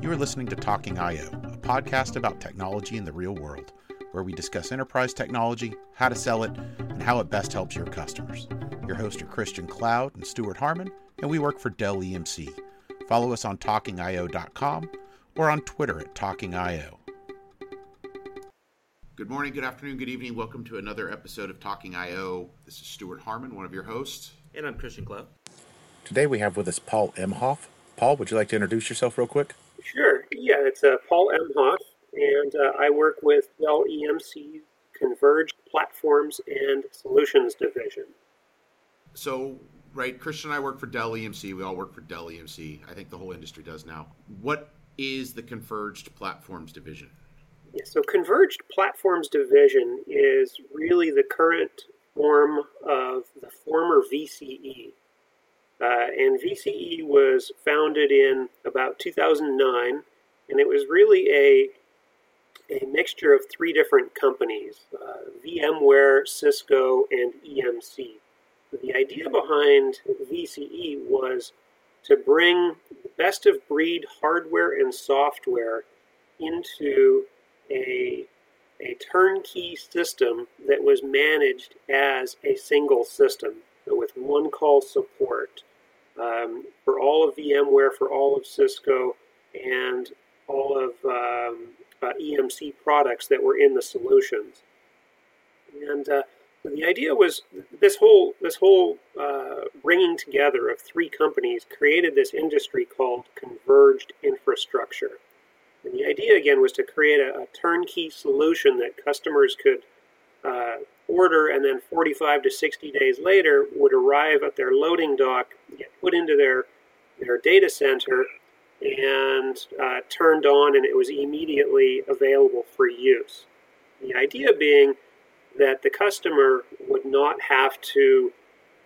You are listening to Talking IO, a podcast about technology in the real world, where we discuss enterprise technology, how to sell it, and how it best helps your customers. Your hosts are Christian Cloud and Stuart Harmon, and we work for Dell EMC. Follow us on talkingio.com or on Twitter at TalkingIO. Good morning, good afternoon, good evening. Welcome to another episode of Talking IO. This is Stuart Harmon, one of your hosts. And I'm Christian Cloud. Today we have with us Paul Emhoff. Paul, would you like to introduce yourself real quick? Yeah, it's uh, Paul Emhoff, and uh, I work with Dell EMC Converged Platforms and Solutions Division. So, right, Christian and I work for Dell EMC. We all work for Dell EMC. I think the whole industry does now. What is the Converged Platforms Division? Yeah, so Converged Platforms Division is really the current form of the former VCE. Uh, and VCE was founded in about 2009, and it was really a, a mixture of three different companies uh, VMware, Cisco, and EMC. The idea behind VCE was to bring best of breed hardware and software into a, a turnkey system that was managed as a single system with one call support um, for all of VMware, for all of Cisco, and all of um, uh, EMC products that were in the solutions. And uh, the idea was this whole this whole uh, bringing together of three companies created this industry called converged infrastructure. And the idea again was to create a, a turnkey solution that customers could uh, order and then 45 to 60 days later would arrive at their loading dock, get put into their, their data center, and uh, turned on, and it was immediately available for use. The idea being that the customer would not have to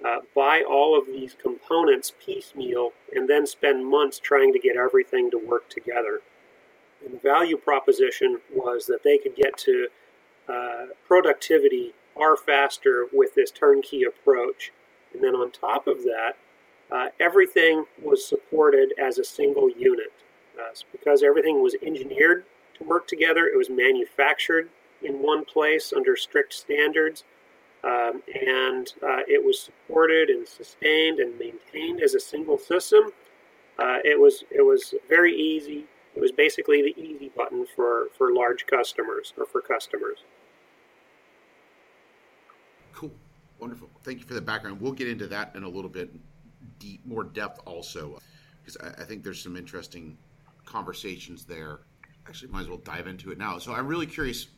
uh, buy all of these components piecemeal and then spend months trying to get everything to work together. And the value proposition was that they could get to uh, productivity far faster with this turnkey approach. And then on top of that, uh, everything was supported as a single unit. Uh, because everything was engineered to work together, it was manufactured in one place under strict standards, um, and uh, it was supported and sustained and maintained as a single system. Uh, it was it was very easy. It was basically the easy button for, for large customers or for customers. Cool. Wonderful. Thank you for the background. We'll get into that in a little bit deep, more depth also, because I, I think there's some interesting conversations there. Actually, might as well dive into it now. So I'm really curious,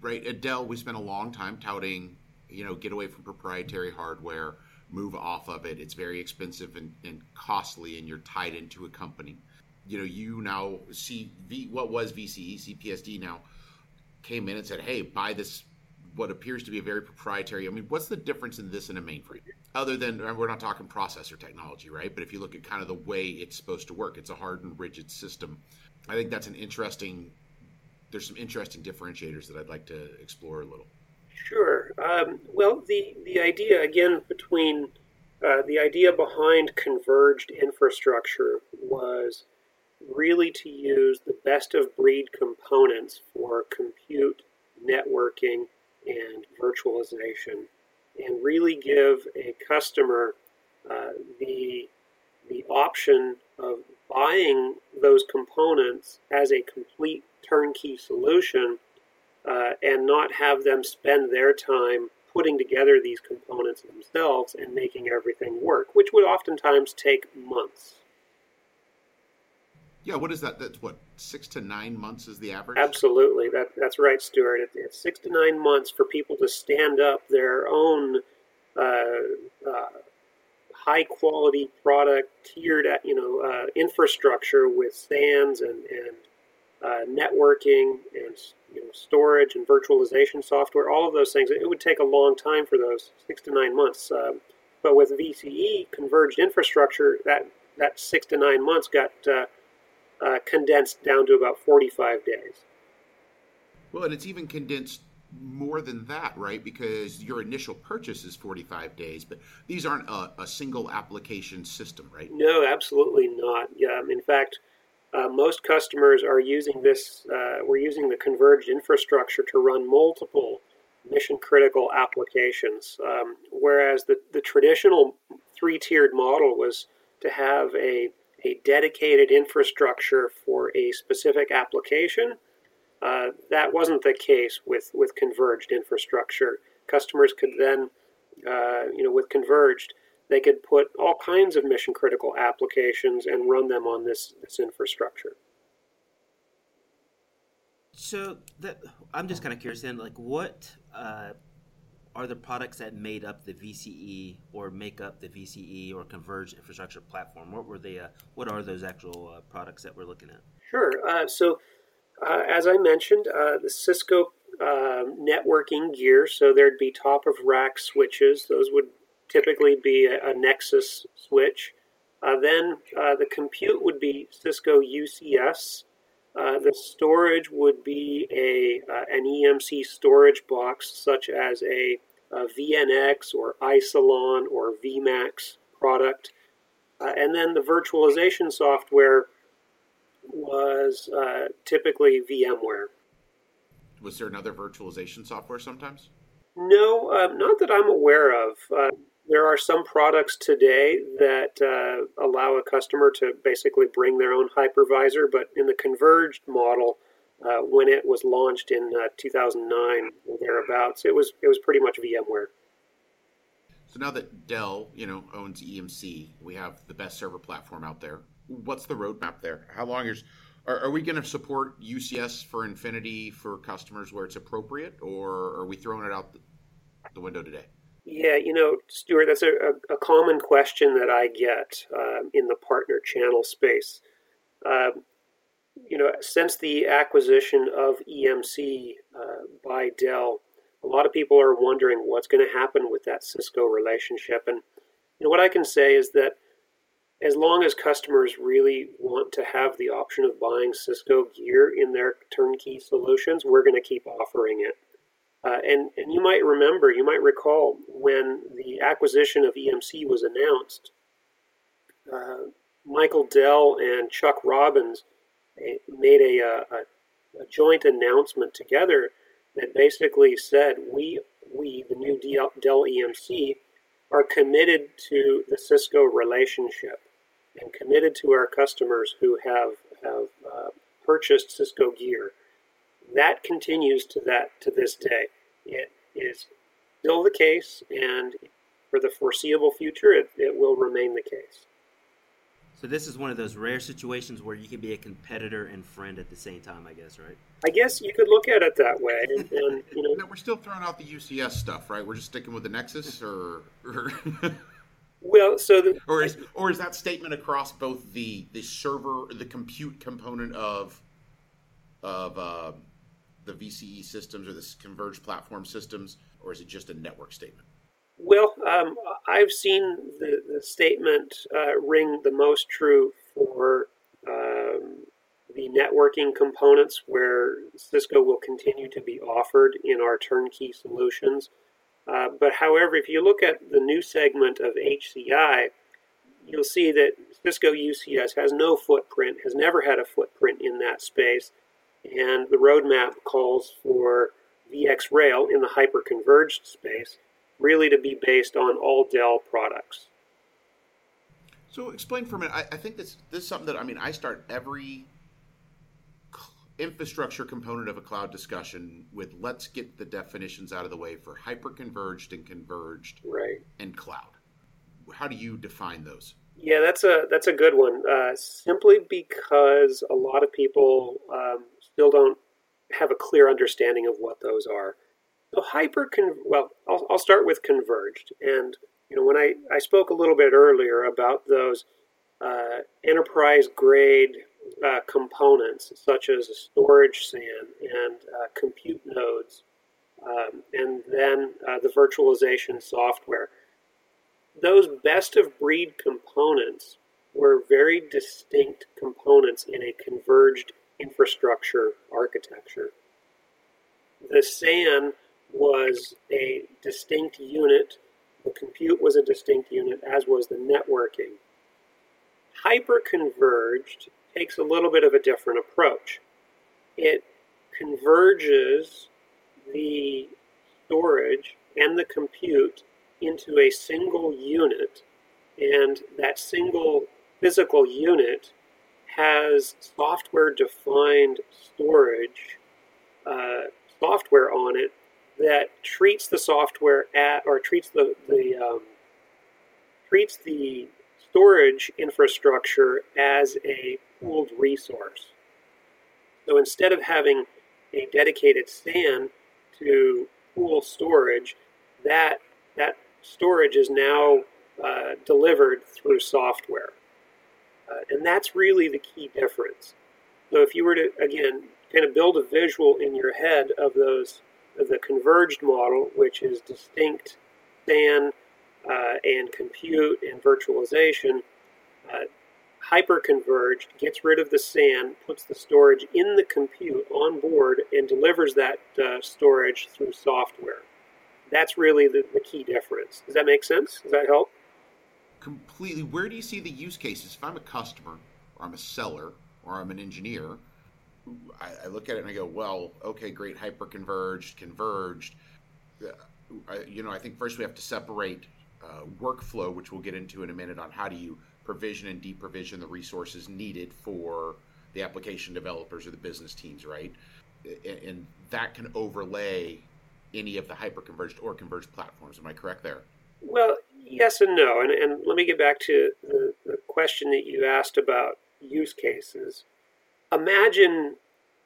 right? At Dell, we spent a long time touting, you know, get away from proprietary hardware, move off of it. It's very expensive and, and costly, and you're tied into a company. You know, you now see v, what was VCE, CPSD now came in and said, hey, buy this what appears to be a very proprietary. I mean, what's the difference in this and a mainframe? Other than we're not talking processor technology, right? But if you look at kind of the way it's supposed to work, it's a hardened, rigid system. I think that's an interesting. There's some interesting differentiators that I'd like to explore a little. Sure. Um, well, the the idea again between uh, the idea behind converged infrastructure was really to use the best of breed components for compute, networking, and virtualization and really give a customer uh, the, the option of buying those components as a complete turnkey solution uh, and not have them spend their time putting together these components themselves and making everything work, which would oftentimes take months. Yeah, what is that? That's what six to nine months is the average. Absolutely, that that's right, Stuart. It, it's six to nine months for people to stand up their own uh, uh, high quality product, tiered you know uh, infrastructure with SANs and and uh, networking and you know, storage and virtualization software. All of those things. It would take a long time for those six to nine months. Um, but with VCE converged infrastructure, that that six to nine months got uh, condensed down to about 45 days. Well, and it's even condensed more than that, right? Because your initial purchase is 45 days, but these aren't a, a single application system, right? No, absolutely not. Yeah, in fact, uh, most customers are using this, uh, we're using the converged infrastructure to run multiple mission critical applications. Um, whereas the, the traditional three tiered model was to have a, a dedicated infrastructure for a specific application. Uh, that wasn't the case with, with converged infrastructure. Customers could then, uh, you know, with converged, they could put all kinds of mission critical applications and run them on this, this infrastructure. So that I'm just kind of curious then, like what uh, are the products that made up the VCE or make up the VCE or converged infrastructure platform? What were they? Uh, what are those actual uh, products that we're looking at? Sure. Uh, so uh, as I mentioned, uh, the Cisco networking gear. So there'd be top of rack switches. Those would typically be a, a Nexus switch. then the compute would be Cisco UCS. Uh, the storage would be a uh, an EMC storage box, such as a, a VNX or Isilon or VMAX product, uh, and then the virtualization software was uh, typically VMware. Was there another virtualization software sometimes? No, uh, not that I'm aware of. Uh, there are some products today that uh, allow a customer to basically bring their own hypervisor, but in the converged model, uh, when it was launched in uh, 2009 or thereabouts, it was it was pretty much VMware. So now that Dell, you know, owns EMC, we have the best server platform out there. What's the roadmap there? How long is are, are we going to support UCS for Infinity for customers where it's appropriate, or are we throwing it out the, the window today? Yeah, you know, Stuart, that's a, a, common question that I get um, in the partner channel space. Um, you know, since the acquisition of EMC uh, by Dell, a lot of people are wondering what's going to happen with that Cisco relationship. And you know, what I can say is that as long as customers really want to have the option of buying Cisco gear in their turnkey solutions, we're going to keep offering it. Uh, and, and you might remember, you might recall when the acquisition of EMC was announced, uh, Michael Dell and Chuck Robbins made a, uh, a, a, joint announcement together that basically said, we, we the new Dell EMC, are committed to the Cisco relationship and committed to our customers who have, have uh, purchased Cisco gear that continues to that to this day. It is still the case, and for the foreseeable future, it, it will remain the case. So this is one of those rare situations where you can be a competitor and friend at the same time, I guess, right? I guess you could look at it that way. And, and you know, no, we're still throwing out the UCS stuff, right? We're just sticking with the Nexus, or, or... well, so the, or is or is that statement across both the the server, the compute component of of uh, the VCE systems or the converged platform systems, or is it just a network statement? Well, um, I've seen the, the statement uh, ring the most true for um, the networking components, where Cisco will continue to be offered in our turnkey solutions. Uh, but however, if you look at the new segment of HCI, you'll see that Cisco UCS has no footprint, has never had a footprint in that space, and the roadmap calls for VxRail in the hyperconverged space really to be based on all Dell products. So explain for a minute. I, I think this this is something that I mean I start every infrastructure component of a cloud discussion with let's get the definitions out of the way for hyperconverged and converged right. and cloud. How do you define those? Yeah, that's a that's a good one. Uh, simply because a lot of people um, still don't have a clear understanding of what those are. So hyper well, I'll, I'll start with converged. And you know, when I, I spoke a little bit earlier about those uh, enterprise grade uh, components, such as storage SAN and uh, compute nodes, um, and then uh, the virtualization software those best of breed components were very distinct components in a converged infrastructure architecture. The SAN was a distinct unit, the compute was a distinct unit, as was the networking. Hyperconverged takes a little bit of a different approach. It converges the storage and the compute into a single unit, and that single physical unit has software defined storage uh, software on it that treats the software at or treats the, the um, treats the storage infrastructure as a pooled resource. So instead of having a dedicated SAN to pool storage, that that storage is now uh, delivered through software, uh, and that's really the key difference. So if you were to again kind of build a visual in your head of those the converged model, which is distinct SAN uh, and compute and virtualization, uh, hyperconverged gets rid of the SAN, puts the storage in the compute on board, and delivers that uh, storage through software. That's really the, the key difference. Does that make sense? Does that help? Completely. Where do you see the use cases? If I'm a customer, or I'm a seller, or I'm an engineer, I, I look at it and I go, well, okay, great, hyperconverged, converged. I, you know, I think first we have to separate uh, workflow, which we'll get into in a minute, on how do you provision and deprovision the resources needed for the application developers or the business teams, right? And, and that can overlay any of the hyperconverged or converged platforms. Am I correct there? Well, yes and no. And, and let me get back to the, the question that you asked about use cases. Imagine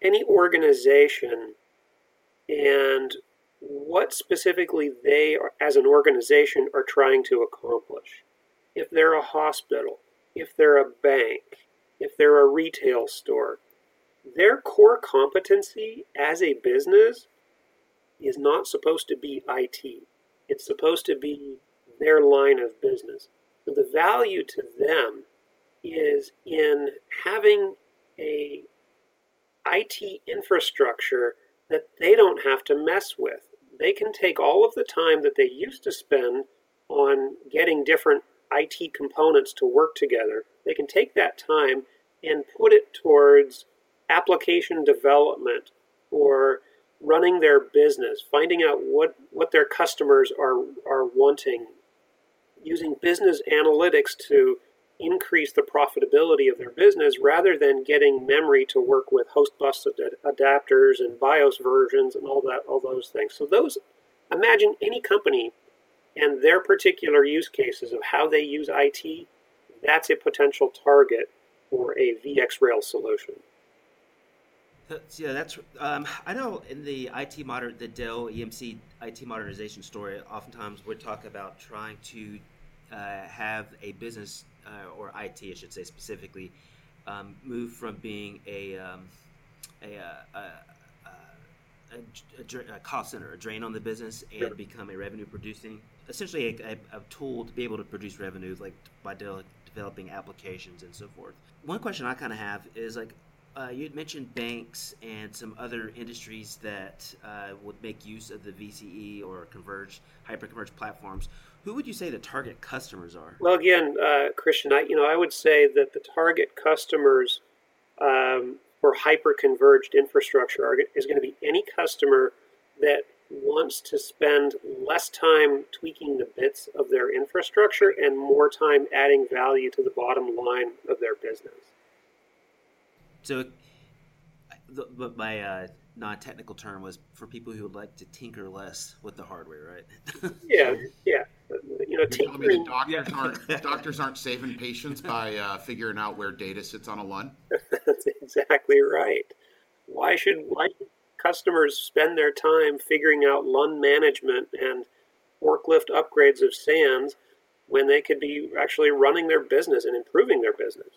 any organization and what specifically they, are, as an organization, are trying to accomplish. If they're a hospital, if they're a bank, if they're a retail store, their core competency as a business is not supposed to be IT. It's supposed to be their line of business. So the value to them is in having a IT infrastructure that they don't have to mess with. They can take all of the time that they used to spend on getting different IT components to work together, they can take that time and put it towards application development or running their business, finding out what, what their customers are, are wanting, using business analytics to increase the profitability of their business rather than getting memory to work with host bus ad- adapters and BIOS versions and all that all those things. So those imagine any company and their particular use cases of how they use IT, that's a potential target for a VxRail solution. Yeah, that's. Um, I know in the IT modern, the Dell EMC IT modernization story, oftentimes we talk about trying to uh, have a business uh, or IT, I should say specifically, um, move from being a um, a, uh, a, a, a, cost center, a drain on the business, and become a revenue producing, essentially a, a, tool to be able to produce revenue, like by de- developing applications and so forth. One question I kind of have is like. Uh, you mentioned banks and some other industries that uh, would make use of the VCE or converged, hyper-converged platforms who would you say the target customers are? Well, again, uh, Christian, I, you know, I would say that the target customers um, for hyper-converged infrastructure are, is going to be any customer that wants to spend less time tweaking the bits of their infrastructure and more time adding value to the bottom line of their business. So, but my uh, non-technical term was for people who would like to tinker less with the hardware, right? yeah, yeah you know, tinkering. doctors aren't doctors aren't saving patients by uh, figuring out where data sits on a LUN. That's exactly right. Why should why should customers spend their time figuring out LUN management and forklift upgrades of SANs when they could be actually running their business and improving their business?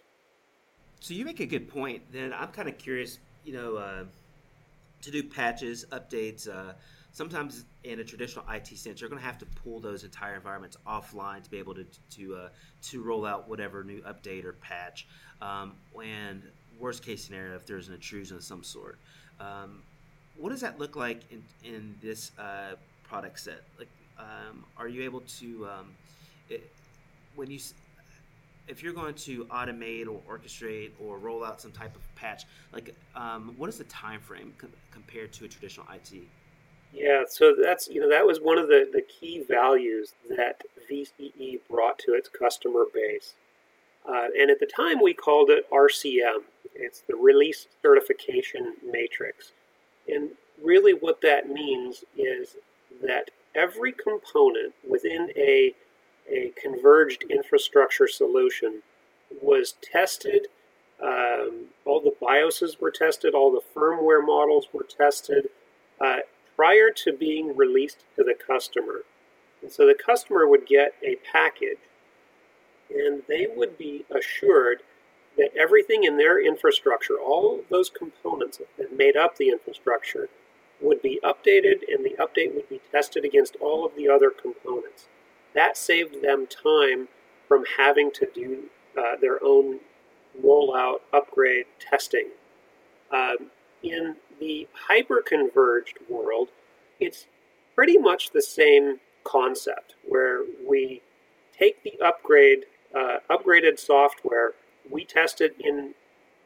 So you make a good point. Then I'm kind of curious. You know, uh, to do patches, updates. Uh, sometimes in a traditional IT sense, you're going to have to pull those entire environments offline to be able to to uh, to roll out whatever new update or patch. Um, and worst case scenario, if there's an intrusion of some sort, um, what does that look like in in this uh, product set? Like, um, are you able to um, it, when you if you're going to automate or orchestrate or roll out some type of patch, like um, what is the time frame co- compared to a traditional IT? Yeah, so that's you know that was one of the, the key values that VCE brought to its customer base, uh, and at the time we called it RCM. It's the Release Certification Matrix, and really what that means is that every component within a a converged infrastructure solution was tested. Um, all the BIOSes were tested, all the firmware models were tested uh, prior to being released to the customer. And so the customer would get a package and they would be assured that everything in their infrastructure, all of those components that made up the infrastructure, would be updated and the update would be tested against all of the other components. That saved them time from having to do uh, their own rollout, upgrade, testing. Um, in the hyper-converged world, it's pretty much the same concept where we take the upgrade, uh, upgraded software, we test it in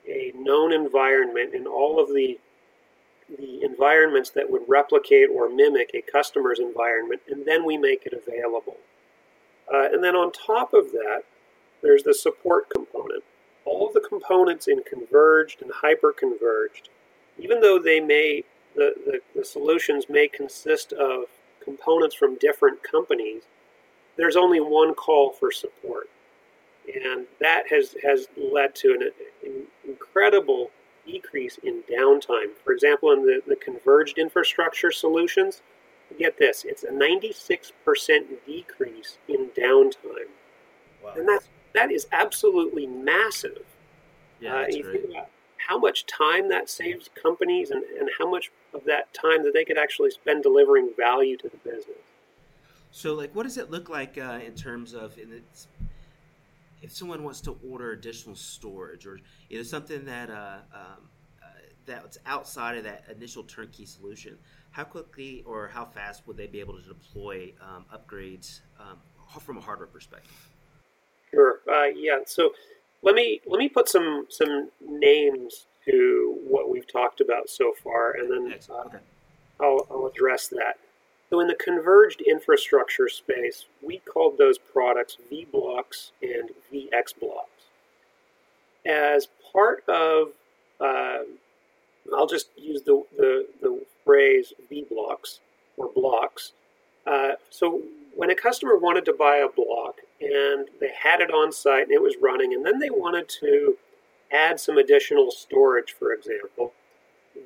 a known environment in all of the the environments that would replicate or mimic a customer's environment, and then we make it available. Uh, and then on top of that, there's the support component. All of the components in converged and hyper converged, even though they may, the, the, the solutions may consist of components from different companies, there's only one call for support. And that has, has led to an, an incredible decrease in downtime. For example, in the, the converged infrastructure solutions, get this, it's a 96% decrease in downtime. Wow. And that's, that is absolutely massive. Yeah, uh, you think about how much time that saves companies and, and how much of that time that they could actually spend delivering value to the business. So, like, what does it look like uh, in terms of in its, if someone wants to order additional storage or you know something that uh, um, uh, that's outside of that initial turnkey solution? how quickly or how fast would they be able to deploy um, upgrades um, from a hardware perspective? Sure. Uh, yeah. So let me let me put some some names to what we've talked about so far, and then uh, okay. I'll, I'll address that. So in the converged infrastructure space, we called those products vBlocks and VxBlocks. As part of, uh, I'll just use the, the, the phrase vBlocks or blocks. Uh, so when a customer wanted to buy a block and they had it on site and it was running, and then they wanted to add some additional storage, for example,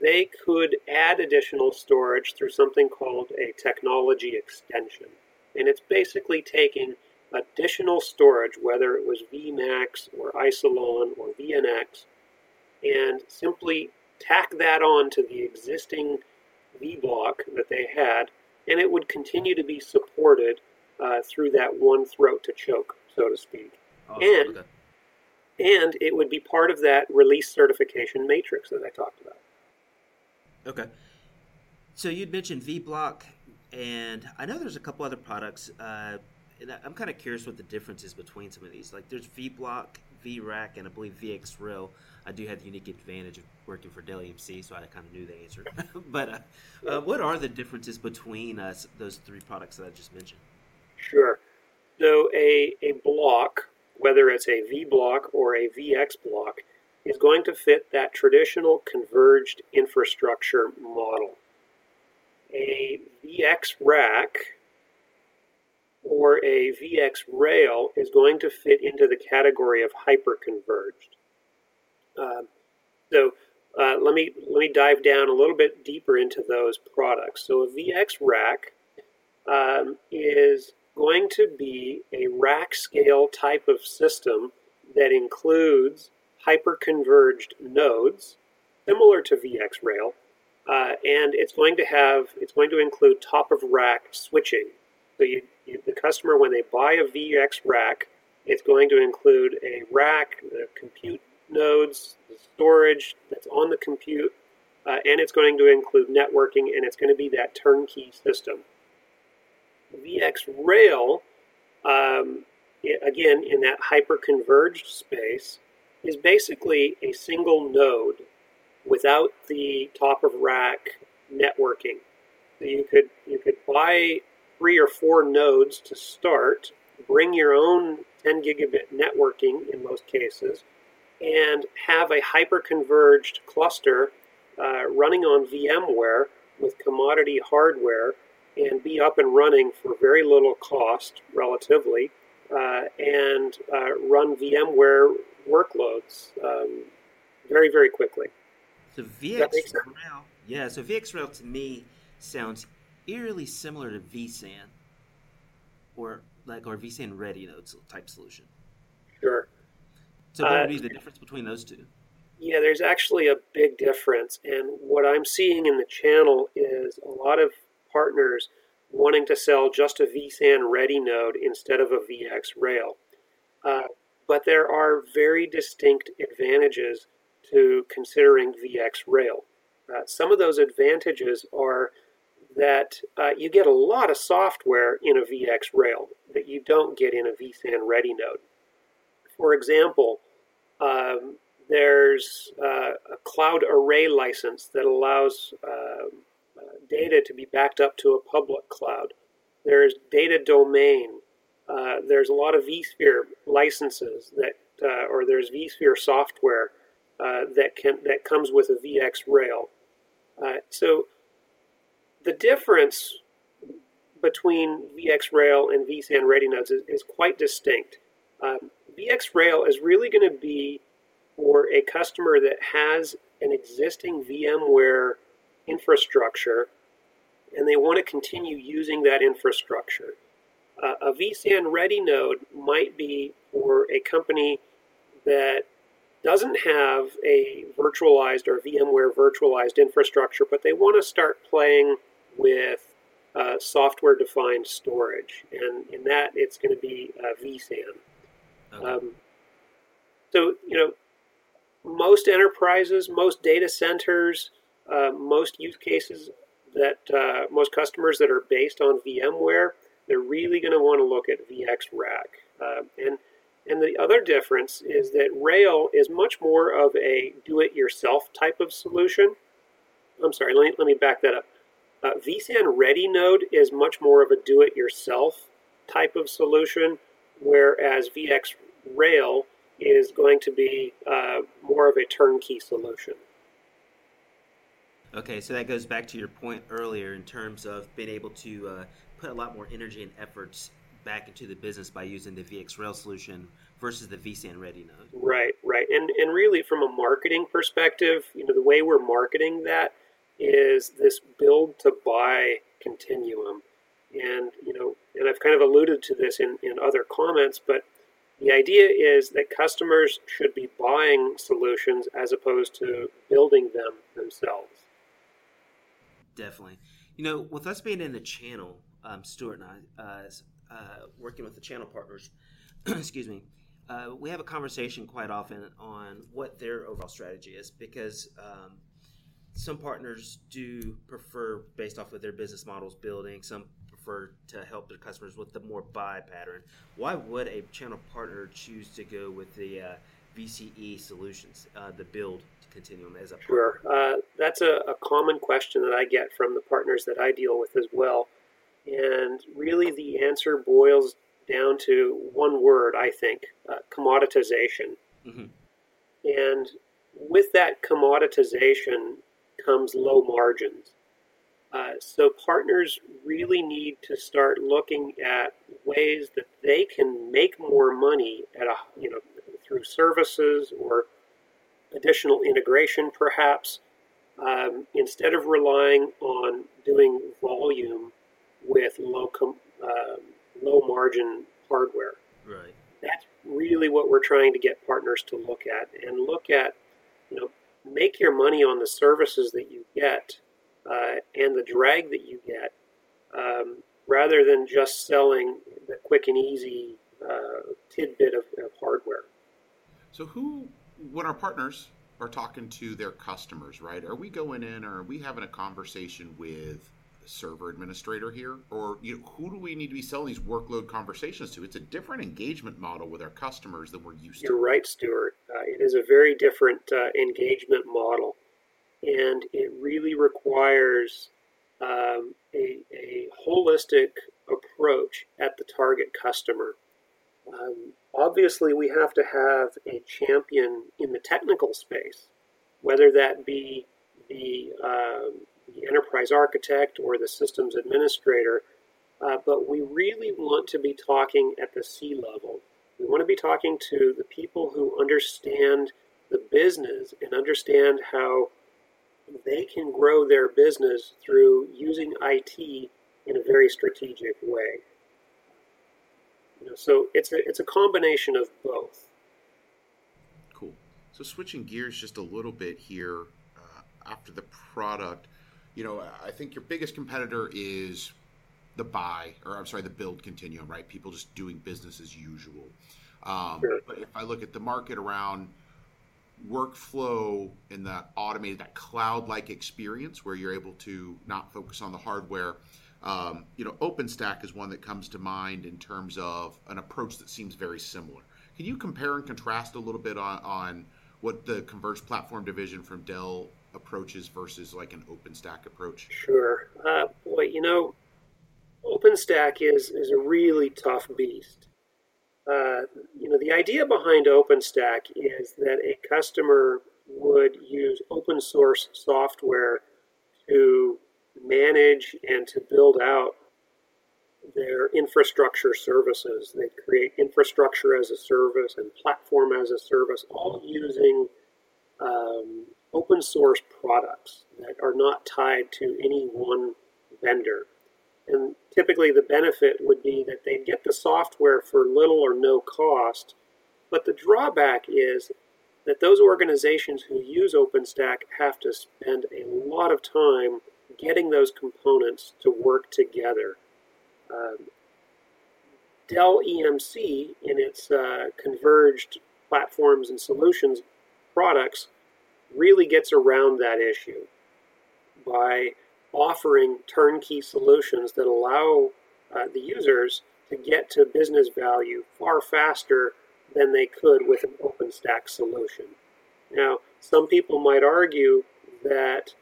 they could add additional storage through something called a technology extension. And it's basically taking additional storage, whether it was VMAX or Isilon or VNX, and simply tack that on to the existing vBlock that they had, and it would continue to be supported uh, through that one throat to choke, so to speak. And okay. and it would be part of that release certification matrix that I talked about. Okay. So you'd mentioned vBlock, and I know there's a couple other products. Uh, and I'm kind of curious what the difference is between some of these. Like there's vBlock, VRAC, and I believe VxRail. I do have the unique advantage of working for Dell EMC, so I kind of knew the answer. but uh, uh, what are the differences between those three products that I just mentioned? Sure. So a, a block, whether it's a vBlock or a VxBlock, is going to fit that traditional converged infrastructure model. A VxRack or a VxRail is going to fit into the category of hyperconverged. Um, so uh, let me let me dive down a little bit deeper into those products. So a VxRack um, is going to be a rack scale type of system that includes hyperconverged nodes, similar to VxRail, uh, and it's going to have it's going to include top of rack switching. So you, you, the customer, when they buy a VxRack, it's going to include a rack, the compute nodes, the storage that's on the compute, uh, and it's going to include networking, and it's going to be that turnkey system. VX Rail um, again, in that hyper-converged space, is basically a single node without the top of rack networking. So you could you could buy three or four nodes to start, bring your own 10 gigabit networking in most cases, and have a hyper-converged cluster uh, running on VMware with commodity hardware and be up and running for very little cost relatively uh, and uh, run VMware workloads um, very, very quickly. So VxRail, yeah, so VxRail to me sounds eerily similar to vSAN or like our vSAN ready nodes type solution. Sure. So what would be uh, the difference between those two? Yeah, there's actually a big difference. And what I'm seeing in the channel is a lot of partners wanting to sell just a vSAN ready node instead of a VxRail. Uh, but there are very distinct advantages to considering VxRail. Uh, some of those advantages are that uh, you get a lot of software in a VxRail that you don't get in a vSAN ready node. For example, um, there's uh, a CloudArray license that allows uh, data to be backed up to a public cloud. There's Data Domain. Uh, there's a lot of vSphere licenses that, uh, or there's vSphere software uh, that can that comes with a VxRail. Uh, so the difference between VxRail and vSAN ready nodes is, is quite distinct. Um, VxRail is really going to be for a customer that has an existing VMware infrastructure and they want to continue using that infrastructure. Uh, a vSAN ready node might be for a company that doesn't have a virtualized or VMware virtualized infrastructure, but they want to start playing with uh, software defined storage. And in that, it's going to be uh, vSAN. Okay. Um, so, you know, most enterprises, most data centers, uh, most use cases that uh, most customers that are based on VMware, they're really going to want to look at VxRack. Uh, and and the other difference is that Rail is much more of a do-it-yourself type of solution. I'm sorry, let me, let me back that up. Uh, vSAN Ready Node is much more of a do-it-yourself type of solution, whereas VX Rail is going to be uh, more of a turnkey solution. Okay, so that goes back to your point earlier in terms of being able to uh, put a lot more energy and efforts back into the business by using the VxRail solution versus the vSAN Ready node. Right, right, and and really from a marketing perspective, you know, the way we're marketing that is this build to buy continuum, and you know, and I've kind of alluded to this in in other comments, but the idea is that customers should be buying solutions as opposed to building them themselves. Definitely. You know, with us being in the channel, um, Stuart and I, uh, uh, working with the channel partners, excuse me, uh, we have a conversation quite often on what their overall strategy is because um, some partners do prefer, based off of their business models building, some prefer to help their customers with the more buy pattern. Why would a channel partner choose to go with the uh, VCE solutions, uh, the build continuum as a partner? Sure. Uh, that's a, a, common question that I get from the partners that I deal with as well. And really, the answer boils down to one word, I think uh, commoditization. Mm-hmm. And with that commoditization comes low margins. Uh, so partners really need to start looking at ways that they can make more money at a you know through services or additional integration, perhaps, um, instead of relying on doing volume with low com- uh, low margin hardware. Right. That's really what we're trying to get partners to look at and look at, you know, make your money on the services that you get uh, and the drag that you get, um, rather than just selling the quick and easy uh, tidbit of, of hardware. So who when our partners are talking to their customers, right? Are we going in or are we having a conversation with server administrator here, or you know, who do we need to be selling these workload conversations to? It's a different engagement model with our customers than we're used to. You're right, Stuart. Uh, it is a very different uh, engagement model, and it really requires um, a, a, holistic approach at the target customer. Um, obviously, we have to have a champion in the technical space, whether that be the um, the enterprise architect or the systems administrator, uh, but we really want to be talking at the C level. We want to be talking to the people who understand the business and understand how they can grow their business through using IT in a very strategic way. You know, so it's a it's a combination of both. Cool. So switching gears just a little bit here uh, after the product you know, I think your biggest competitor is the buy, or I'm sorry, the build continuum, right? People just doing business as usual. Um, sure. But if I look at the market around workflow and that automated, that cloud-like experience where you're able to not focus on the hardware, um, you know, OpenStack is one that comes to mind in terms of an approach that seems very similar. Can you compare and contrast a little bit on, on what the Converged Platform division from Dell approaches versus like an OpenStack approach? Sure. Uh, boy, you know, OpenStack is is a really tough beast. Uh, you know, the idea behind OpenStack is that a customer would use open source software to manage and to build out their infrastructure services. They create infrastructure as a service and platform as a service, all using um, open source products that are not tied to any one vendor. And typically, the benefit would be that they get the software for little or no cost. But the drawback is that those organizations who use OpenStack have to spend a lot of time getting those components to work together. Um, Dell EMC, in its uh, converged platforms and solutions products, really gets around that issue by offering turnkey solutions that allow uh, the users to get to business value far faster than they could with an OpenStack solution. Now, some people might argue that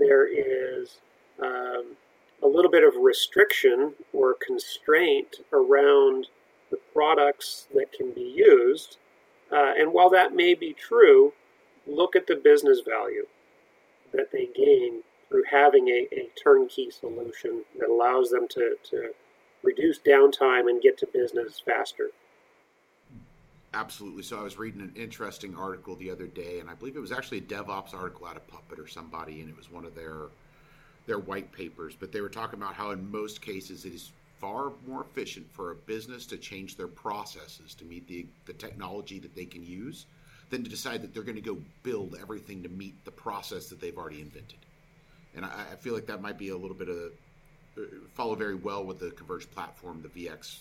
there is um, a little bit of restriction or constraint around the products that can be used. Uh, and while that may be true, look at the business value that they gain through having a, a turnkey solution that allows them to, to reduce downtime and get to business faster. Absolutely. So I was reading an interesting article the other day, and I believe it was actually a DevOps article out of Puppet or somebody, and it was one of their their white papers. But they were talking about how in most cases it is far more efficient for a business to change their processes to meet the, the technology that they can use than to decide that they're going to go build everything to meet the process that they've already invented. And I, I feel like that might be a little bit of uh, follow very well with the converged platform, the VX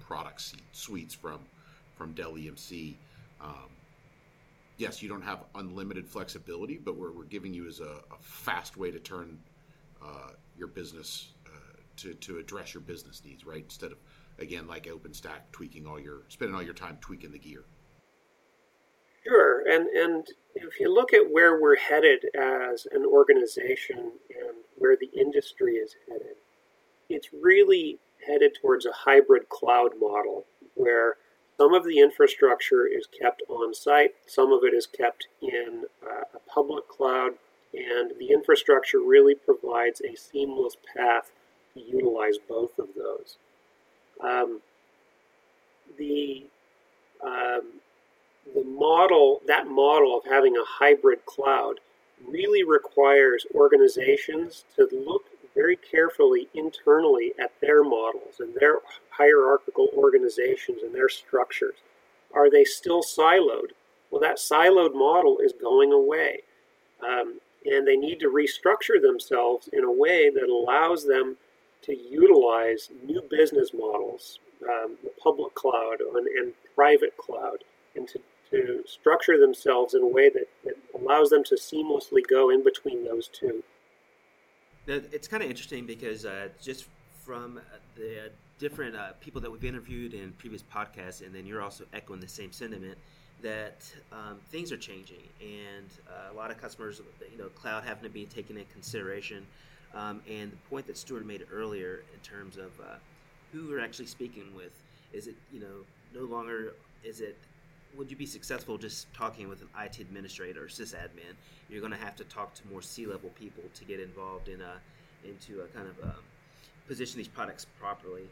product suites from from Dell EMC. Um, yes, you don't have unlimited flexibility, but we're, we're giving you as a, a fast way to turn uh, your business uh, to, to address your business needs, right? Instead of again like OpenStack tweaking all your spending all your time tweaking the gear. Sure, and and if you look at where we're headed as an organization and where the industry is headed, it's really headed towards a hybrid cloud model where some of the infrastructure is kept on site, some of it is kept in uh, a public cloud, and the infrastructure really provides a seamless path to utilize both of those. Um, the um, the model, that model of having a hybrid cloud, really requires organizations to look very carefully internally at their models and their hierarchical organizations and their structures. Are they still siloed? Well, that siloed model is going away. Um, and they need to restructure themselves in a way that allows them to utilize new business models, um, the public cloud and, and private cloud, and to to structure themselves in a way that, that allows them to seamlessly go in between those two. It's kind of interesting because uh, just from the different uh, people that we've interviewed in previous podcasts, and then you're also echoing the same sentiment that um, things are changing, and uh, a lot of customers, you know, cloud having to be taken into consideration. Um, and the point that Stuart made earlier in terms of uh, who we're actually speaking with, is it you know no longer is it would you be successful just talking with an IT administrator or sysadmin? You're going to have to talk to more C-level people to get involved in a into a kind of um, position these products properly.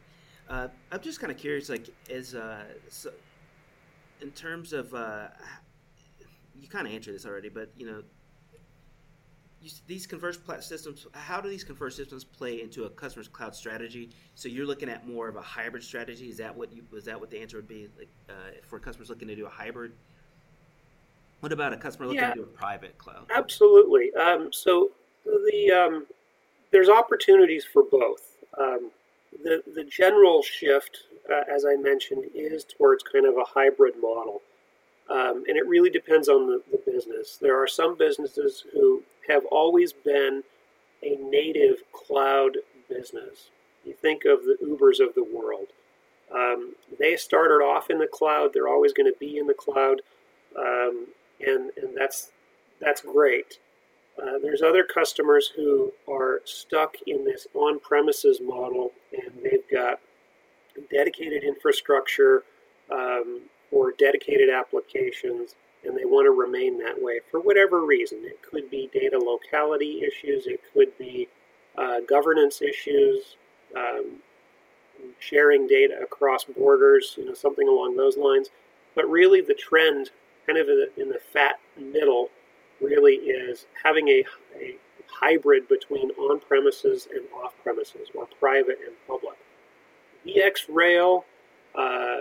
Uh, I'm just kind of curious, like, is uh, so in terms of uh, you kind of answered this already, but you know, you, these converged systems. How do these converged systems play into a customer's cloud strategy? So you're looking at more of a hybrid strategy. Is that what you was that what the answer would be? Like uh, for customers looking to do a hybrid. What about a customer looking yeah, to do a private cloud? Absolutely. Um, so the um, there's opportunities for both. Um, the, the general shift, uh, as I mentioned, is towards kind of a hybrid model. Um, and it really depends on the, the, business. There are some businesses who have always been a native cloud business. You think of the Ubers of the world. Um, they started off in the cloud. They're always going to be in the cloud, um, and and that's that's great. Uh, there's other customers who are stuck in this on premises model and they've got dedicated infrastructure um, or dedicated applications and they want to remain that way for whatever reason. It could be data locality issues, it could be uh, governance issues, um, sharing data across borders, you know, something along those lines. But really, the trend, kind of in the, fat middle, really is having a, a hybrid between on premises and off premises, or private and public. VxRail, uh,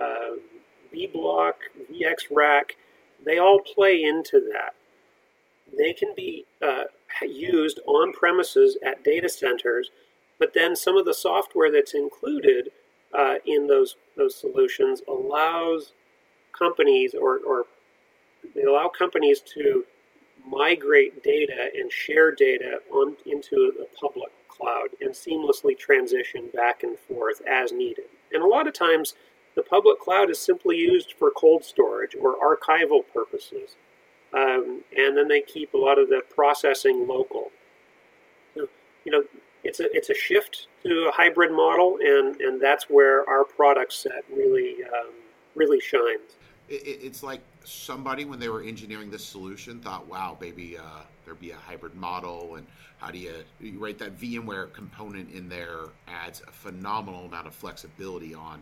uh, vBlock, VxRack, they all play into that. They can be uh, used on premises at data centers, but then some of the software that's included uh, in those those solutions allows companies or, or they allow companies to migrate data and share data on into the public cloud and seamlessly transition back and forth as needed. And a lot of times, the public cloud is simply used for cold storage or archival purposes. Um, and then they keep a lot of the processing local. So, you know, it's a it's a shift to a hybrid model, and, and that's where our product set really um, really shines it, it's like somebody when they were engineering this solution thought, "Wow, maybe uh, there'd be a hybrid model." And how do you, you write that VMware component in there? Adds a phenomenal amount of flexibility on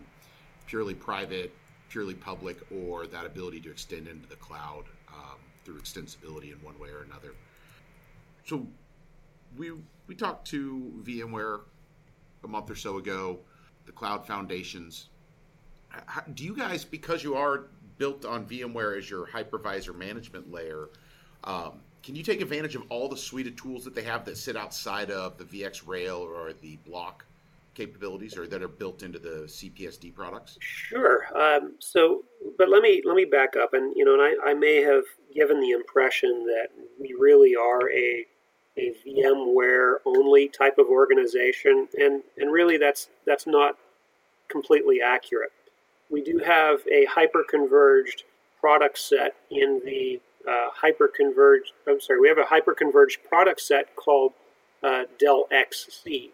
purely private, purely public, or that ability to extend into the cloud um, through extensibility in one way or another. So we we talked to VMware a month or so ago, the cloud foundations. How, do you guys, because you are built on VMware as your hypervisor management layer. Um, can you take advantage of all the suite of tools that they have that sit outside of the VxRail or the block capabilities, or that are built into the CPSD products? Sure. Um, so, but let me let me back up, and you know, and I, I may have given the impression that we really are a a VMware only type of organization, and and really that's that's not completely accurate we do have a hyper-converged product set in the uh, hyper-converged, I'm sorry, we have a hyper-converged product set called uh, Dell XC.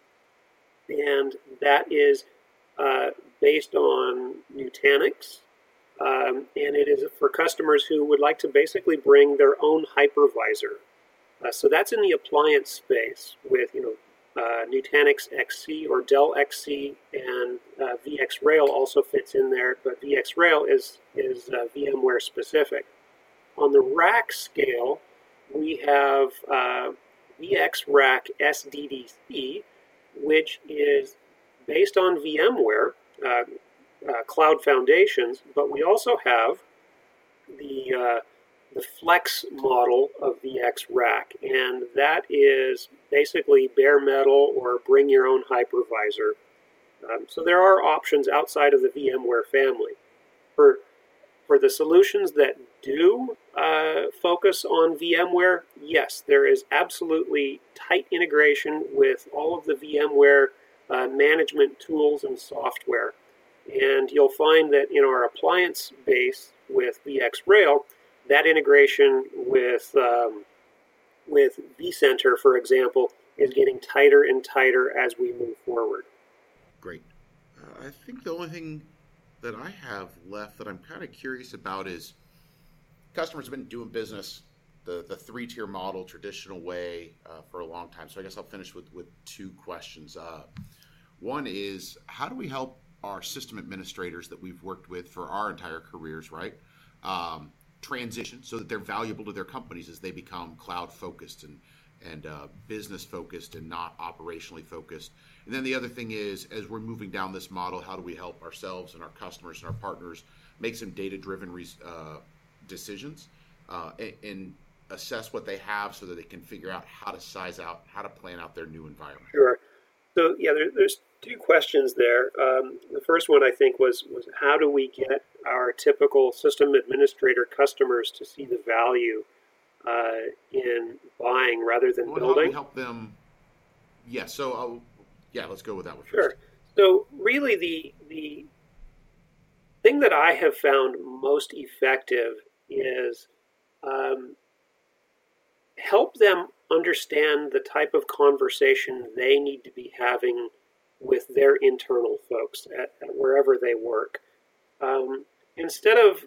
And that is uh, based on Nutanix. Um, and it is for customers who would like to basically bring their own hypervisor. Uh, so that's in the appliance space with, you know, uh, Nutanix XC or Dell XC, and uh, VxRail also fits in there, but VxRail is, is uh, VMware specific. On the rack scale, we have uh, VxRack SDDC, which is based on VMware uh, uh, Cloud Foundations, but we also have the uh, the flex model of VxRack, and that is basically bare metal or bring your own hypervisor. Um, so there are options outside of the VMware family. For for the solutions that do uh, focus on VMware, yes, there is absolutely tight integration with all of the VMware uh, management tools and software. And you'll find that in our appliance base with VxRail, that integration with um, with vCenter, for example, is getting tighter and tighter as we move forward. Great. Uh, I think the only thing that I have left that I'm kind of curious about is customers have been doing business the, the three tier model, traditional way, uh, for a long time. So I guess I'll finish with, with two questions. Uh, one is how do we help our system administrators that we've worked with for our entire careers, right? Um, transition so that they're valuable to their companies as they become cloud focused and and uh, business focused and not operationally focused. And then the other thing is, as we're moving down this model, how do we help ourselves and our customers and our partners make some data driven uh, decisions uh, and, and, assess what they have so that they can figure out how to size out, how to plan out their new environment? Sure. So, yeah, there, there's two questions there. Um, the first one I think was was how do we get our typical system administrator customers to see the value uh, in buying rather than well, building? help them. Yeah. So, I'll, yeah, let's go with that one first. Sure. So, really, the the thing that I have found most effective is um, help them understand the type of conversation they need to be having with their internal folks at, at wherever they work. Um, instead of,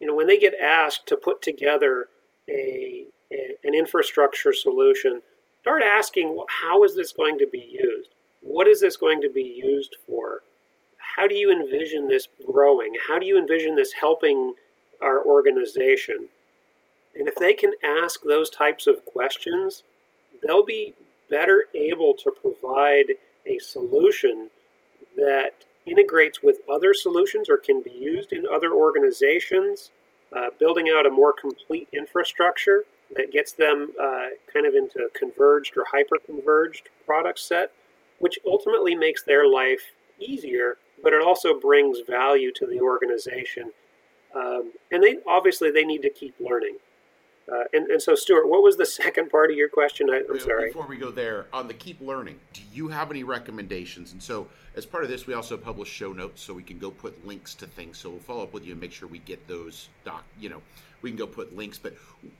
you know, when they get asked to put together a, a, an infrastructure solution, start asking, how is this going to be used? What is this going to be used for? How do you envision this growing? How do you envision this helping our organization? And if they can ask those types of questions, they'll be better able to provide a solution that integrates with other solutions or can be used in other organizations, uh, building out a more complete infrastructure that gets them uh, kind of into converged or hyper converged product set, which ultimately makes their life easier, but it also brings value to the organization. Um, and they obviously they need to keep learning. Uh, and, and so, Stuart, what was the second part of your question? I, am sorry. Before we go there, on the keep learning, do you have any recommendations? And so, as part of this, we also publish show notes so we can go put links to things. So we'll follow up with you and make sure we get those doc. You know, we can go put links. But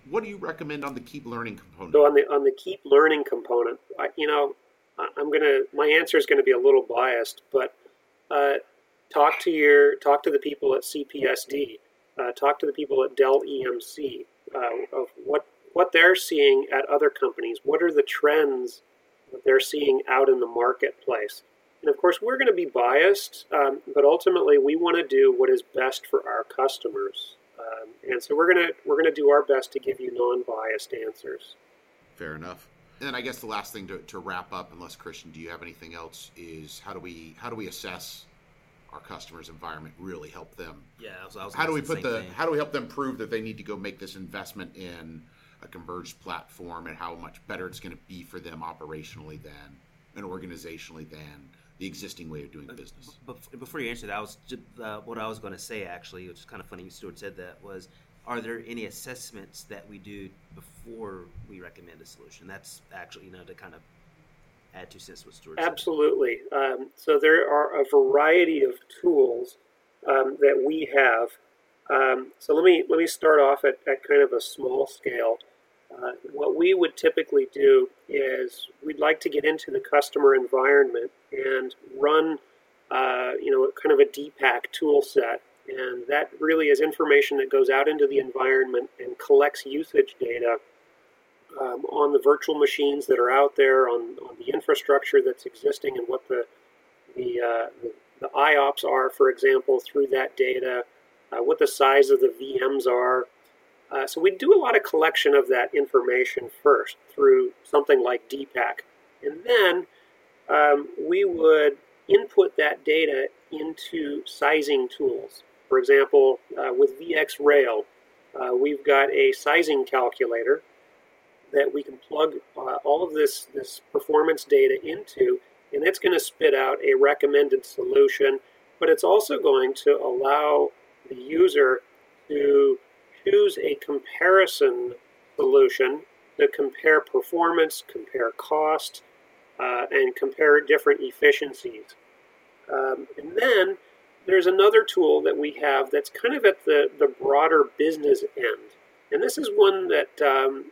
what do you recommend on the keep learning component? So on the on the keep learning component, I, you know, I'm gonna my answer is going to be a little biased, but uh, talk to your talk to the people at CPSD, uh, talk to the people at Dell EMC uh, of what what they're seeing at other companies. What are the trends that they're seeing out in the marketplace? And of course, we're going to be biased, um, but ultimately, we want to do what is best for our customers. Um, and so we're gonna we're gonna do our best to give you non-biased answers. Fair enough. And I guess the last thing to, to wrap up, unless Christian, do you have anything else? Is how do we how do we assess our customers' environment really help them. Yeah, I was, I was how do we put the, the how do we help them prove that they need to go make this investment in a converged platform and how much better it's going to be for them operationally than and organizationally than the existing way of doing business. But before you answer that, I was just, uh, what I was going to say actually, which is kind of funny. Stuart said that was, are there any assessments that we do before we recommend a solution? That's actually you know to kind of add two cents with. Absolutely. Um, so there are a variety of tools um, that we have. Um, so let me let me start off at, at kind of a small scale. Uh, what we would typically do is we'd like to get into the customer environment and run, uh, you know, kind of a DPACK tool set. And that really is information that goes out into the environment and collects usage data um, on the virtual machines that are out there, on, on the infrastructure that's existing, and what the the, uh, the, the IOPS are, for example, through that data, uh, what the size of the VMs are. Uh, so we do a lot of collection of that information first through something like DPACK, and then um, we would input that data into sizing tools. For example, uh, with VxRail, uh, we've got a sizing calculator that we can plug uh, all of this, this performance data into, and it's going to spit out a recommended solution, but it's also going to allow the user to choose a comparison solution to compare performance, compare cost, uh, and compare different efficiencies. Um, and then there's another tool that we have that's kind of at the, the broader business end. And this is one that um,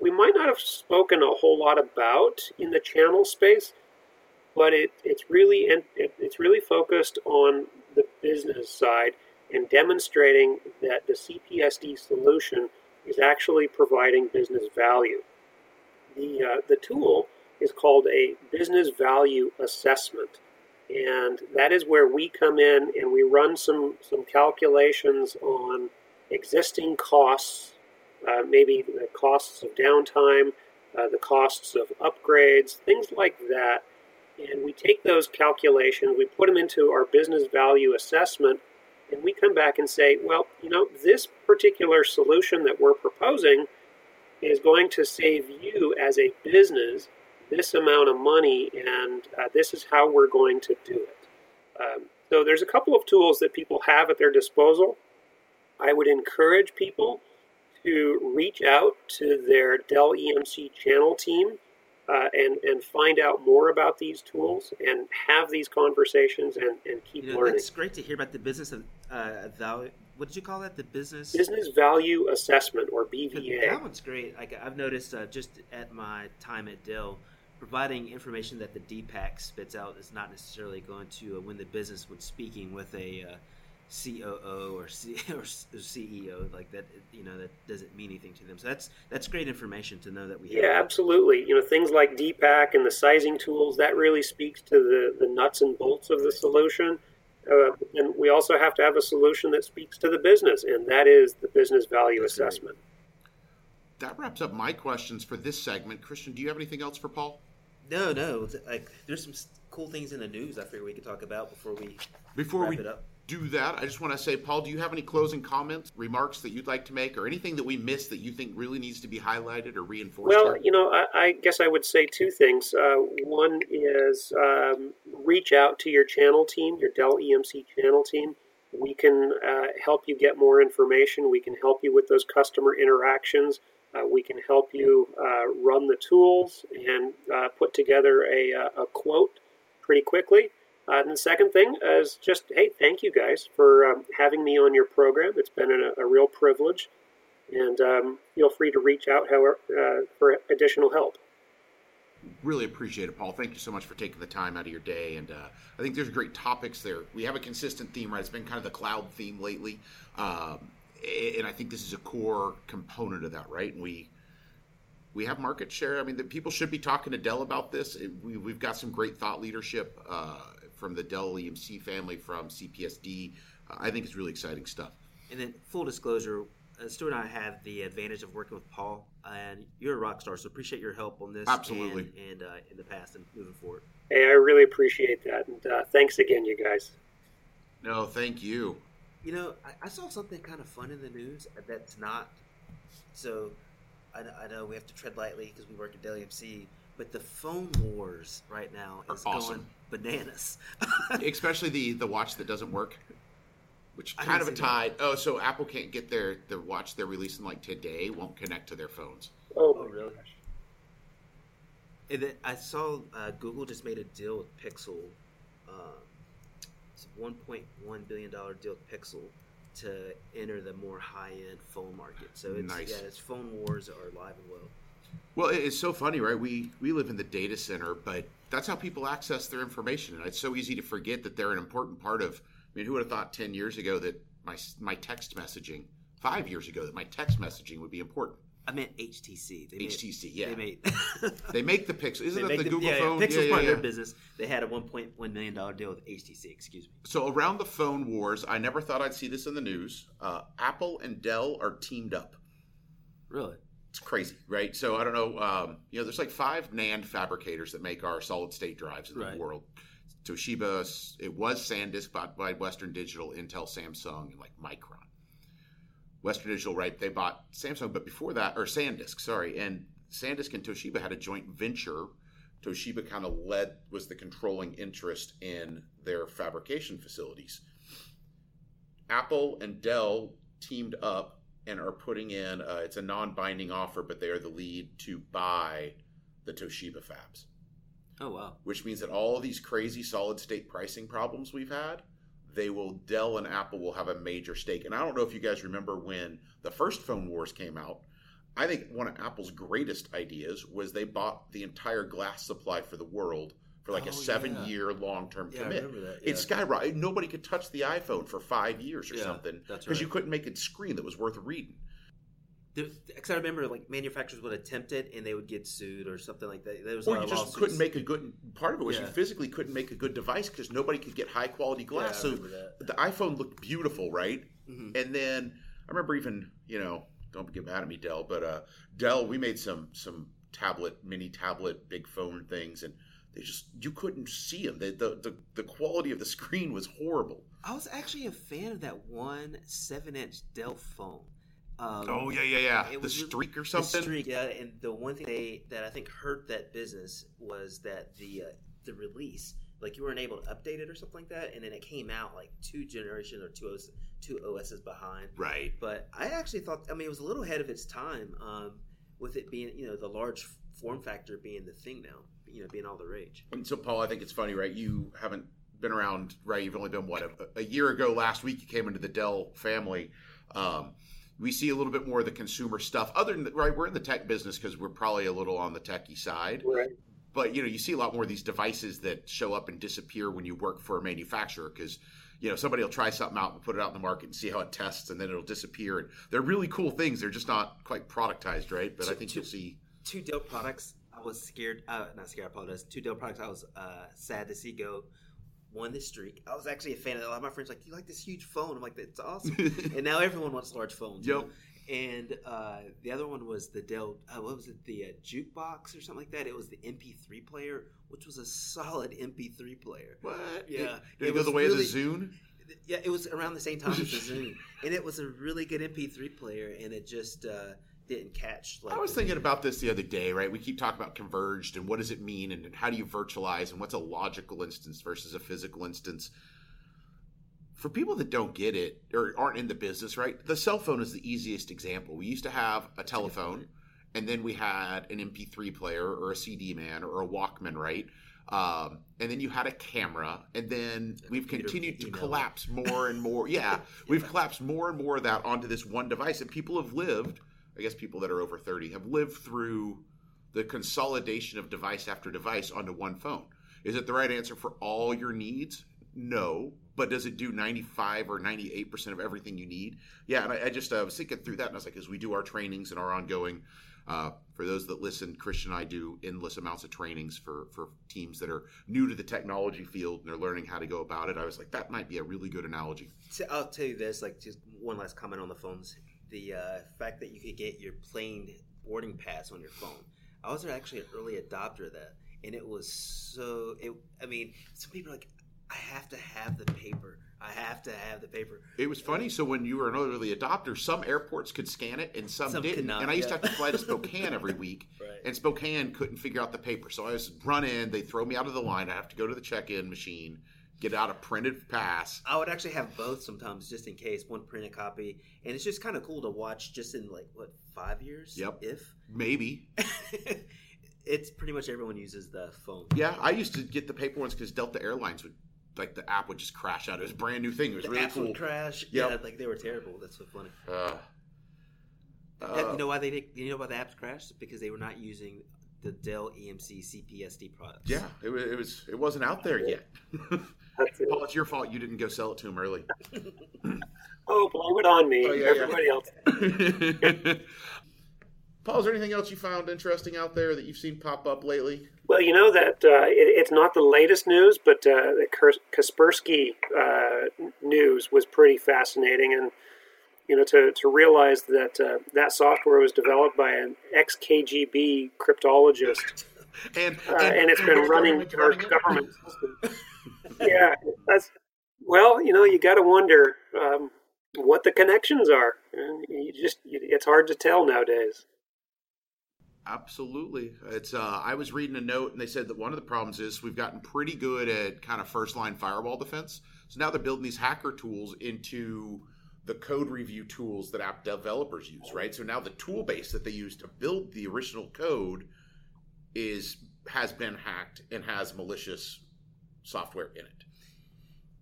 we might not have spoken a whole lot about in the channel space, but it, it's really it, it's really focused on the business side and demonstrating that the CPSD solution is actually providing business value. The, uh, the tool is called a business value assessment. And that is where we come in and we run some, some calculations on existing costs, uh, maybe the costs of downtime, uh, the costs of upgrades, things like that. And we take those calculations, we put them into our business value assessment, and we come back and say, well, you know, this particular solution that we're proposing is going to save you as a business this amount of money, and uh, this is how we're going to do it. Um, so there's a couple of tools that people have at their disposal. I would encourage people to reach out to their Dell EMC channel team uh, and and find out more about these tools and have these conversations and, and keep you know, learning. It's great to hear about the business of uh, value. What did you call that? The business business value assessment or BVA. That one's great. Like I've noticed uh, just at my time at Dell, providing information that the DPACK spits out is not necessarily going to uh, win the business when speaking with a uh, COO or, C- or CEO like that. You know that doesn't mean anything to them. So that's that's great information to know that we. Yeah, absolutely. You know things like DPACK and the sizing tools that really speaks to the the nuts and bolts of the solution. Uh, and we also have to have a solution that speaks to the business, and that is the business value that's assessment. Great. That wraps up my questions for this segment. Christian, do you have anything else for Paul? No, no. Like, there's some cool things in the news I figure we could talk about before we before we do that. I just want to say, Paul, do you have any closing comments, remarks that you'd like to make, or anything that we missed that you think really needs to be highlighted or reinforced? Well, you know, I, I, guess I would say two things. Uh, one is um, reach out to your channel team, your Dell EMC channel team. We can uh, help you get more information. We can help you with those customer interactions. Uh, we can help you uh, run the tools and uh, put together a, uh, a, quote pretty quickly. Uh, and the second thing is just, hey, thank you guys for um, having me on your program. It's been a, a real privilege. And um, feel free to reach out however, uh, for additional help. Really appreciate it, Paul. Thank you so much for taking the time out of your day. And I think there's great topics there. We have a consistent theme, right? It's been kind of the cloud theme lately. Um, and I think this is a core component of that, right? And we we have market share. I mean, the people should be talking to Dell about this. We, have got some great thought leadership uh, from the Dell EMC family, from CPSD. Uh, I think it's really exciting stuff. And then, full disclosure, uh, Stuart and I have the advantage of working with Paul, and you're a rock star, so appreciate your help on this. Absolutely. And, and uh, in the past and moving forward. Hey, I really appreciate that, and uh, thanks again, you guys. No, thank you. You know, I, I, saw something kind of fun in the news that's not. So, I, I know we have to tread lightly because we work at Dell EMC, but the phone wars right now is awesome. going bananas. Especially the the watch that doesn't work, which kind of a tide. Oh, so Apple can't get their their watch they're releasing like today won't connect to their phones. Oh, oh really? And then I saw uh, Google just made a deal with Pixel. Uh, $1.1 billion deal with Pixel to enter the more high-end phone market. So it's, nice. yeah, it's phone wars are alive and well. Well, it's so funny, right? We we live in the data center, but that's how people access their information, and it's so easy to forget that they're an important part of. I mean, who would have thought ten years ago that my my text messaging, five years ago that my text messaging would be important? I meant HTC. They HTC, made, yeah. They made. they make the Pixel. Isn't that the, the, Google yeah, phone? Yeah, Pixel's yeah, part yeah. of their business. They had a 1.1 million dollar deal with HTC. Excuse me. So around the phone wars, I never thought I'd see this in the news. Uh, Apple and Dell are teamed up. Really? It's crazy, right? So I don't know. Um, you know, there's like five NAND fabricators that make our solid state drives in right. the world. Toshiba, it was SanDisk bought by Western Digital, Intel, Samsung, and like Micron. Western Digital, right? They bought Samsung, but before that, or SanDisk, sorry, and SanDisk and Toshiba had a joint venture. Toshiba kind of led was the controlling interest in their fabrication facilities. Apple and Dell teamed up and are putting in. Uh, it's a non-binding offer, but they are the lead to buy the Toshiba fabs. Oh wow! Which means that all of these crazy solid-state pricing problems we've had, they will Dell and Apple will have a major stake. And I don't know if you guys remember when the first phone wars came out. I think one of Apple's greatest ideas was they bought the entire glass supply for the world for like Oh, a seven yeah. year long term Yeah, commit. that, It yeah. skyrocketed. Nobody could touch the iPhone for five years or Yeah, something because right. you couldn't make a screen that was worth reading. Because I remember like manufacturers would attempt it and they would get sued or something like that. There was Or you just lawsuits. couldn't make a good. Part of it was you physically couldn't make a good device because nobody could get high quality glass. So the iPhone looked beautiful, right? Mhm. And then I remember even you know don't get mad at me, Dell, but uh, Dell we made some some tablet, mini tablet, big phone things, and they just you couldn't see them. They, the the the quality of the screen was horrible. I was actually a fan of that one seven-inch Dell phone. Um, Oh yeah yeah yeah, it the was really- streak or something. the streak, yeah. And the one thing they that I think hurt that business was that the uh, the release, like you weren't able to update it or something like that, and then it came out like two generations or two OS, two OSs behind. Right. But I actually thought, I mean, it was a little ahead of its time, um, with it being, you know, the large form factor being the thing now, you know, being all the rage. And so, Paul, I think it's funny, right? You haven't been around, right? You've only been what a, a year ago. Last week, you came into the Dell family. Um, we see a little bit more of the consumer stuff. Other than right, we're in the tech business because we're probably a little on the techie side. Right. But you know, you see a lot more of these devices that show up and disappear when you work for a manufacturer because you know somebody will try something out and put it out in the market and see how it tests, and then it'll disappear. And they're really cool things. They're just not quite productized, right? But I think you'll see. Two Dell products, I was scared, uh, not scared, I apologize. Two Dell products, I was uh, sad to see go. Won this streak. I was actually a fan of it. A lot of my friends like, "You like this huge phone?" I'm like, "That's awesome." and now everyone wants large phones. you Yep. know? And uh, the other one was the Dell. Uh, what was it? The uh, jukebox or something like that. It was the MP3 player, which was a solid MP3 player. What? Yeah, Did, it it, go the way really- of the Zune? Yeah, it was around the same time as the Zune, and it was a really good MP3 player, and it just uh, didn't catch. Like I was thinking about this the other day, right? We keep talking about converged and what does it mean and how do you virtualize and what's a logical instance versus a physical instance. For people that don't get it or aren't in the business, right? The cell phone is the easiest example. We used to have a telephone and then we had an MP3 player or a CD man or a Walkman, right? Um, and then you had a camera, and then we've continued to collapse more and more. Yeah, we've collapsed more and more of that onto this one device, and people have lived. I guess people that are over thirty have lived through the consolidation of device after device onto one phone. Is it the right answer for all your needs? No, but does it do ninety five or ninety eight percent of everything you need? Yeah, and I, I just uh, was thinking through that, and I was like, as we do our trainings and our ongoing uh, for those that listen, Christian and I do endless amounts of trainings for for teams that are new to the technology field and they're learning how to go about it. I was like, that might be a really good analogy. I'll tell you this, like just one last comment on the phones. The uh, fact that you could get your plane boarding pass on your phone. I was actually an early adopter of that, and it was so. It, I mean, some people are like, I have to have the paper. I have to have the paper. It was funny. So when you were an early adopter, some airports could scan it and some, Some didn't. not, and I used yeah. to have to fly to Spokane every week, Right. and Spokane couldn't figure out the paper. So I was run in. They throw me out of the line. I have to go to the check-in machine, get out a printed pass. I would actually have both sometimes, just in case, one printed copy, and it's just kind of cool to watch. Just in like what five years, Yep. if Maybe. it's pretty much everyone uses the phone. Yeah, I used to get the paper ones because Delta Airlines would, like, the app would just crash out. It was a brand new thing. It was the really apps cool. would crash. Yep. Yeah, like they were terrible. That's so funny. Uh, uh, you know why they did, you know why the apps crashed? Because they were not using the Dell EMC CPSD products. yeah, it it was. It wasn't out there yet. That's it. Paul, it's your fault. You didn't go sell it to him early. Oh, blame it on me. Oh, yeah, yeah. Everybody else. Paul, is there anything else you found interesting out there that you've seen pop up lately? Well, you know that uh, it, it's not the latest news, but uh, the Kaspersky uh, news was pretty fascinating, and you know to, to realize that uh, that software was developed by an ex KGB cryptologist, And uh, and it's been running our government system. Yeah, that's well, you know, you got to wonder um, what the connections are. You just it's hard to tell nowadays. Absolutely. It's uh, I was reading a note and they said that one of the problems is we've gotten pretty good at kind of first line firewall defense. So now they're building these hacker tools into the code review tools that app developers use, right? So now the tool base that they use to build the original code is has been hacked and has malicious software in it.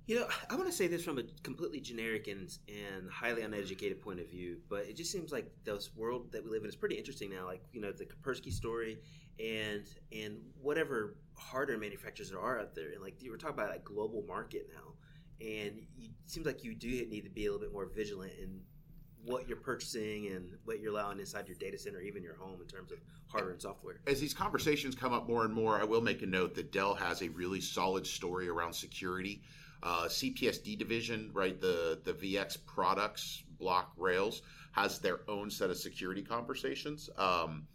You know, I want to say this from a completely generic and, and highly uneducated point of view, but it just seems like this world that we live in is pretty interesting now. Like, you know, the Kaspersky story and and whatever hardware manufacturers there are out there. And like you were talking about like global market now. And it seems like you do need to be a little bit more vigilant in what you're purchasing and what you're allowing inside your data center, even your home, in terms of hardware and software. As these conversations come up more and more, I will make a note that Dell has a really solid story around security. Uh, CPSD division, right? The the VX products block Rails has their own set of security conversations um,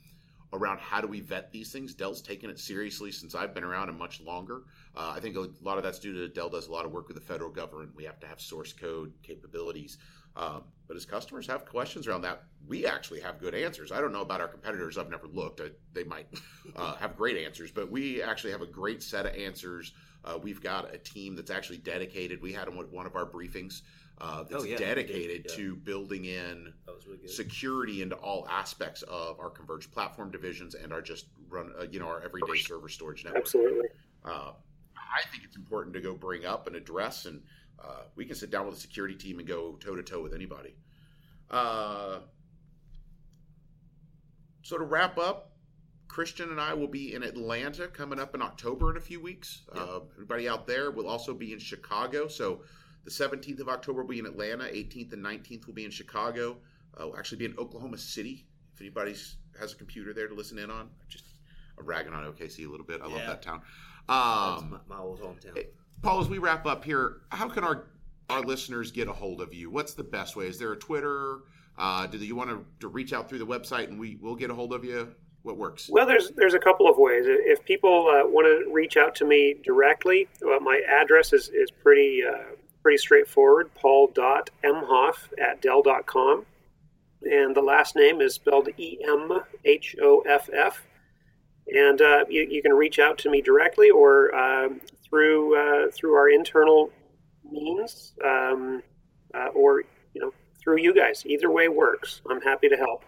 around how do we vet these things. Dell's taken it seriously since I've been around and much longer. Uh, I think a lot of that's due to Dell does a lot of work with the federal government. We have to have source code capabilities. Um, but as customers have questions around that, we actually have good answers. I don't know about our competitors. I've never looked. I, they might uh, have great answers, but we actually have a great set of answers. Uh, we've got a team that's actually dedicated. We had them one of our briefings. Uh, that's Oh, yeah, dedicated yeah. to building in really security into all aspects of our converged platform divisions and our just run, uh, you know, our everyday server storage network. Absolutely. Uh, I think it's important to go bring up and address, and uh, we can sit down with the security team and go toe to toe with anybody. Uh, so to wrap up, Christian and I will be in Atlanta coming up in October in a few weeks. Uh, everybody out there will also be in Chicago. So the 17th of October will be in Atlanta. 18th and 19th will be in Chicago. Uh, we'll actually be in Oklahoma City. If anybody has a computer there to listen in on, just I'm ragging on OKC a little bit. I love that town. That's Um, my, my old hometown. Hey, Paul, as we wrap up here, how can our our listeners get a hold of you? What's the best way? Is there a Twitter? Uh, do you want to, to reach out through the website and we will get a hold of you? What works? Well, there's there's a couple of ways. If people uh, want to reach out to me directly, uh, my address is, is pretty uh, pretty straightforward. Paul.emhoff at Dell.com. And the last name is spelled E M H O F F. And uh, you, you can reach out to me directly or um, through uh, through our internal means, um, uh, or you know through you guys. Either way works. I'm happy to help.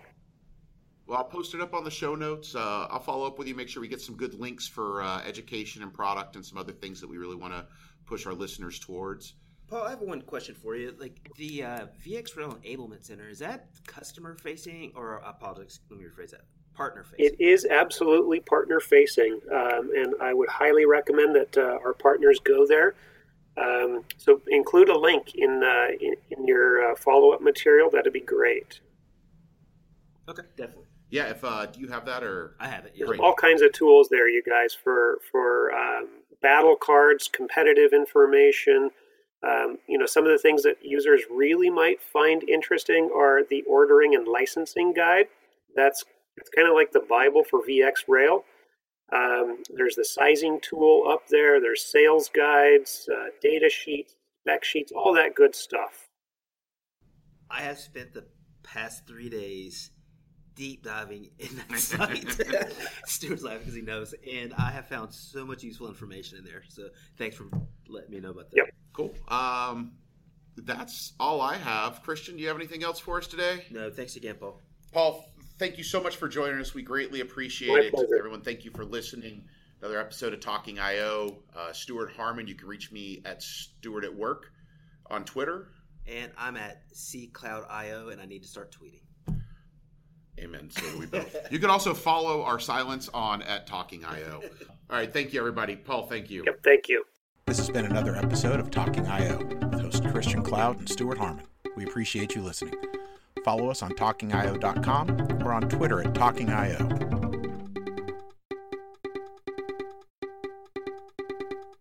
Well, I'll post it up on the show notes. Uh, I'll follow up with you, make sure we get some good links for uh, education and product and some other things that we really want to push our listeners towards. Paul, I have one question for you. Like the uh, VxRail Enablement Center, is that customer facing or apologies? Let me rephrase that. Partner facing. It is absolutely partner facing, um, and I would highly recommend that uh, our partners go there. Um, so include a link in uh, in, in your uh, follow up material. That'd be great. okay, definitely. Yeah, if uh, do you have that or I have it. Yeah. There's all kinds of tools there, you guys, for for um, battle cards, competitive information. Um, you know, some of the things that users really might find interesting are the ordering and licensing guide. That's it's kind of like the Bible for VxRail. Um, there's the sizing tool up there. There's sales guides, uh, data sheets, spec sheets, all that good stuff. I have spent the past three days deep diving in that site. Stuart's laughing because he knows, and I have found so much useful information in there. So thanks for letting me know about that. Yep. cool? Um, that's all I have. Christian, do you have anything else for us today? No, thanks again, Paul. Paul, thank you so much for joining us. We greatly appreciate My it. pleasure. Everyone, thank you for listening. Another episode of Talking IO. Uh, Stuart Harmon, you can reach me at Stuart at Work on Twitter. And I'm at CCloud.io, and I need to start tweeting. Amen. So do we both. you can also follow our silence on at Talking IO. All right. Thank you, everybody. Paul, thank you. Yep, thank you. This has been another episode of Talking IO with host Christian Cloud and Stuart Harmon. We appreciate you listening. Follow us on talkingio.com or on Twitter at talkingio.